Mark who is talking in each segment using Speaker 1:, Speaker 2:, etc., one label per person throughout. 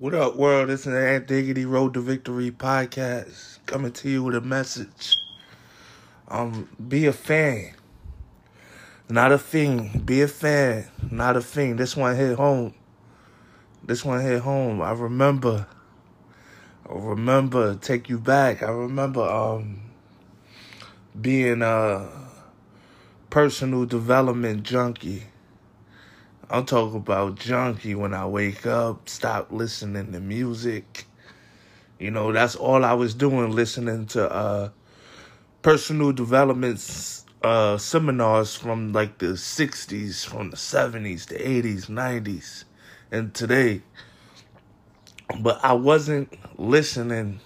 Speaker 1: What up, world? This is the Ant Diggity Road to Victory podcast coming to you with a message. Um, be a fan, not a fiend. Be a fan, not a fiend. This one hit home. This one hit home. I remember. I remember. Take you back. I remember um being a personal development junkie. I'm talking about junkie when I wake up, stop listening to music. You know, that's all I was doing, listening to uh, personal development uh, seminars from like the 60s, from the 70s, the 80s, 90s, and today. But I wasn't listening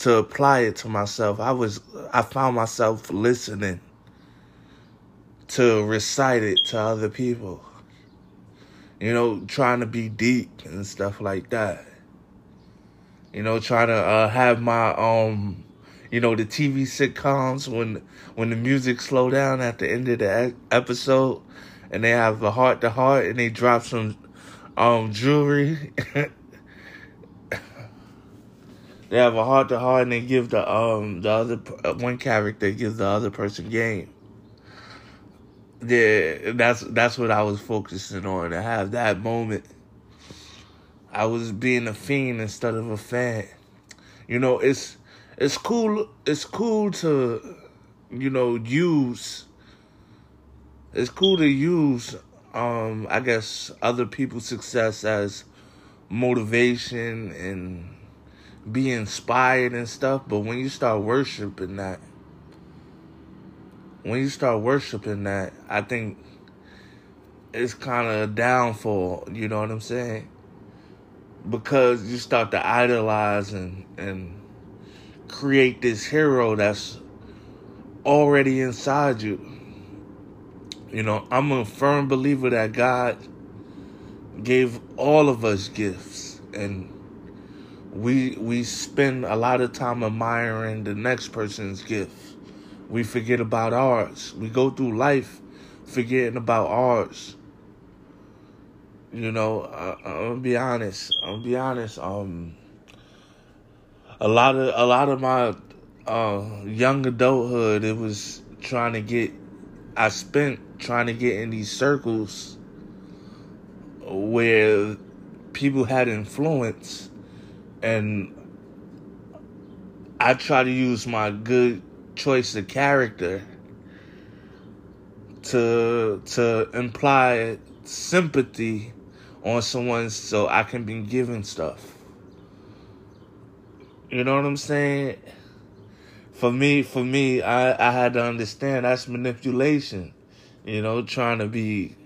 Speaker 1: to apply it to myself. I was I found myself listening to recite it to other people you know, trying to be deep and stuff like that. You know, trying to uh, have my um, you know, the TV sitcoms when when the music slow down at the end of the episode, and they have a heart to heart, and they drop some um jewelry. they have a heart to heart, and they give the um the other uh, one character gives the other person game yeah, that's that's what I was focusing on. To have that moment, I was being a fiend instead of a fan. You know, it's it's cool. It's cool to, you know, use. It's cool to use, um, I guess, other people's success as motivation and be inspired and stuff. But when you start worshiping that, when you start worshiping that, I think it's kind of a downfall. You know what I'm saying? Because you start to idolize and and create this hero that's already inside you. You know, I'm a firm believer that God gave all of us gifts and we we spend a lot of time admiring the next person's gift we forget about ours. We go through life forgetting about ours. You know, I, I'm gonna be honest. I'm gonna be honest. Um, a lot of a lot of my uh, young adulthood, it was trying to get. I spent trying to get in these circles where people had influence, and I try to use my good choice of character to to imply sympathy on someone so I can be given stuff. You know what I'm saying? For me, for me, I, I had to understand that's manipulation. You know, trying to be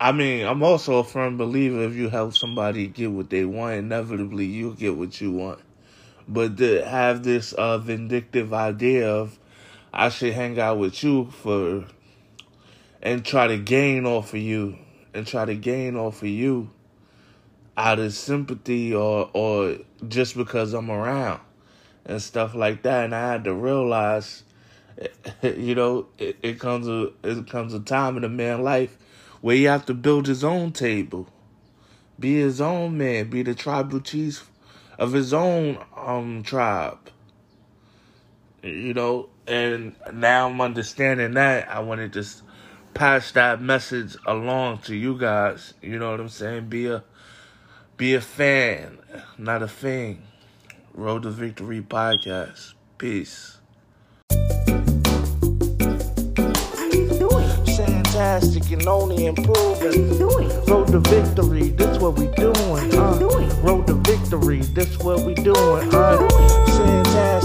Speaker 1: I mean, I'm also a firm believer if you help somebody get what they want, inevitably you'll get what you want but to have this uh, vindictive idea of I should hang out with you for and try to gain off of you and try to gain off of you out of sympathy or or just because I'm around and stuff like that. And I had to realize you know it, it comes a it comes a time in a man's life where he have to build his own table be his own man be the tribal chief of his own um tribe. You know, and now I'm understanding that. I wanted to just pass that message along to you guys. You know what I'm saying? Be a be a fan, not a thing. Road to Victory podcast. Peace. Fantastic and only improving. Road to victory, this what we doing. Uh, road to victory, this what we doing. Uh, fantastic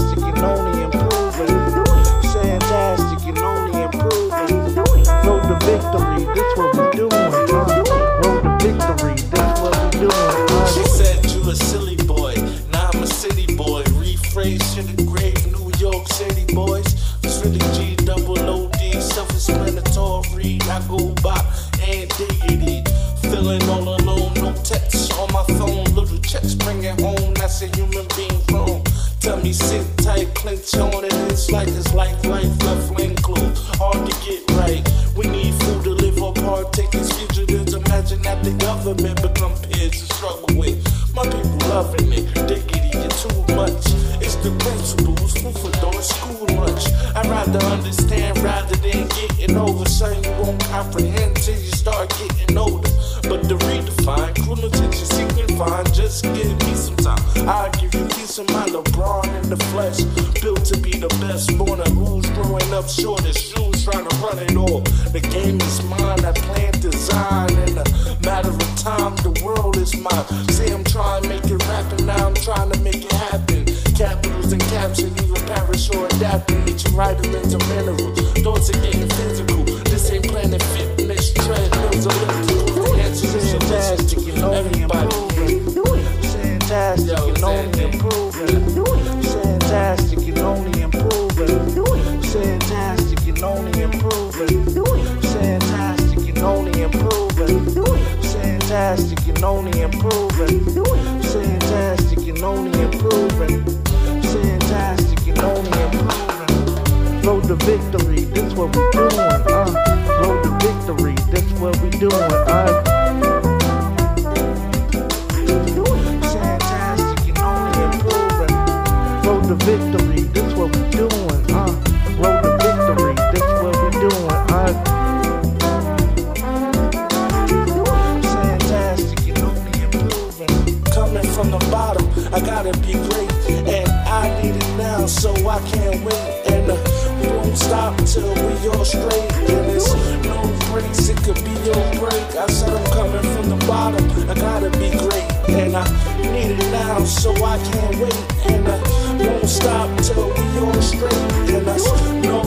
Speaker 2: me sit tight, clench on it. It's like it's like life left lane closed. Hard to get right. We need food to live apart. Take these fugitives. Imagine that the government become peers to struggle with. My people loving it. Diggity, you're too much. It's the principles, food for door, school lunch. I'd rather understand rather than getting over. Something you won't comprehend till you start getting older. But to redefine, cool attention, seeking fine. Just give me some time. I'll flesh, built to be the best. Born a who's growing up short as shoes, trying to run it all. The game is mine. I plan design in a matter of time. The world is mine. See, I'm trying to make it rappen. Now I'm trying to make it happen. Capitals and caption, even perish or adapting. Each vitamins and minerals.
Speaker 1: Victory, this what we doing, uh. Road to victory, this what we doing, uh. Fantastic, you know me improving. Road to victory, this what we doing, uh. Road to victory, this what we doing, uh. Fantastic, you know improving.
Speaker 2: coming from the bottom. I gotta be great, and I need it now, so I can't wait. Stop till we all straight. And it's no breaks, it could be your break. I said I'm coming from the bottom. I gotta be great, and I need it now, so I can't wait. And I won't stop till we all straight. And I said no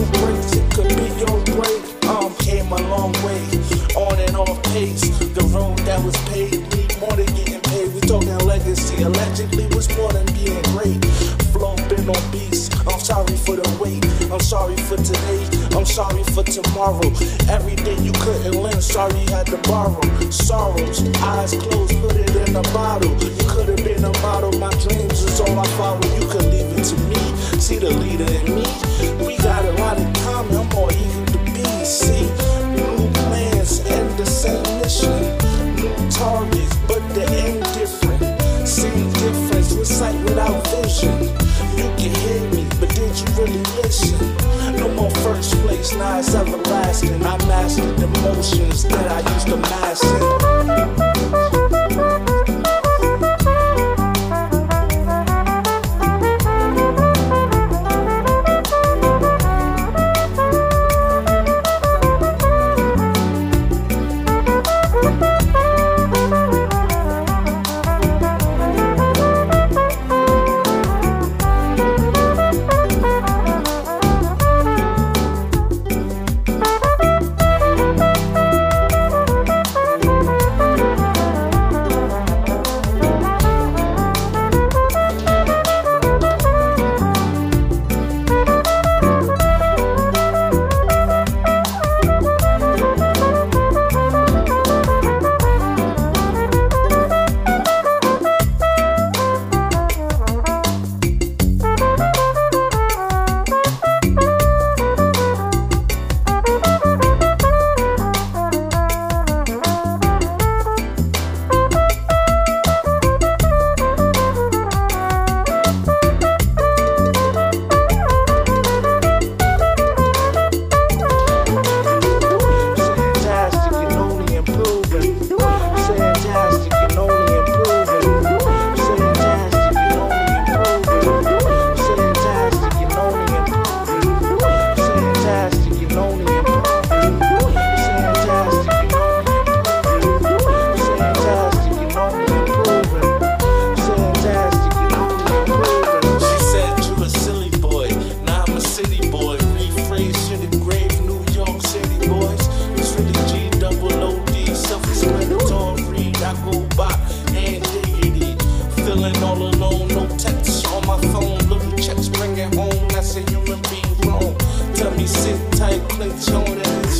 Speaker 2: Eyes closed, put it in a bottle. You could have been a model. My dreams is all I follow. You could leave it to me. See the leader in me. We got a lot in common. I'm more eager to be. See, new plans and the same mission. New targets, but the end different. Same difference with sight without vision. You can hear me, but did you really listen? No more first place, now it's everlasting. I mastered emotions that I used to master.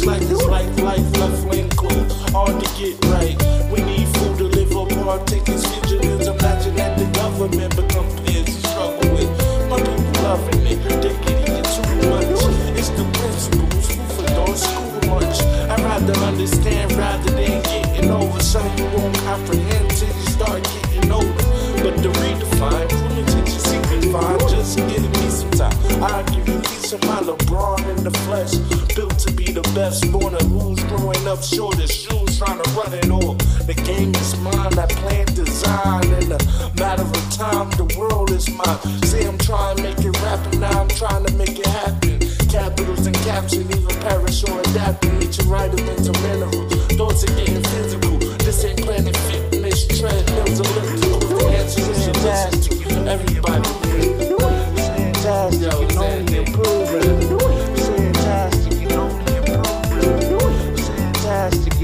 Speaker 2: life is like life, left lane cool, hard to get right. We need food to live up, hard tickets, vigilance. Imagine that the government become players to struggle with. My people loving it, they're getting it too much. It's the principles, food for those school much. I'd rather understand rather than getting over. Some you won't comprehend till you start getting older. But the redefine, cool
Speaker 1: intentions,
Speaker 2: secret fine, just give me
Speaker 1: some
Speaker 2: time.
Speaker 1: I'll give
Speaker 2: you peace
Speaker 1: of my
Speaker 2: LeBron in the flesh left and who's growing up short the shoes trying to run it all. The game is mine, I plan design. In a matter of time, the world is mine. See, I'm trying to make it rapping now. mestre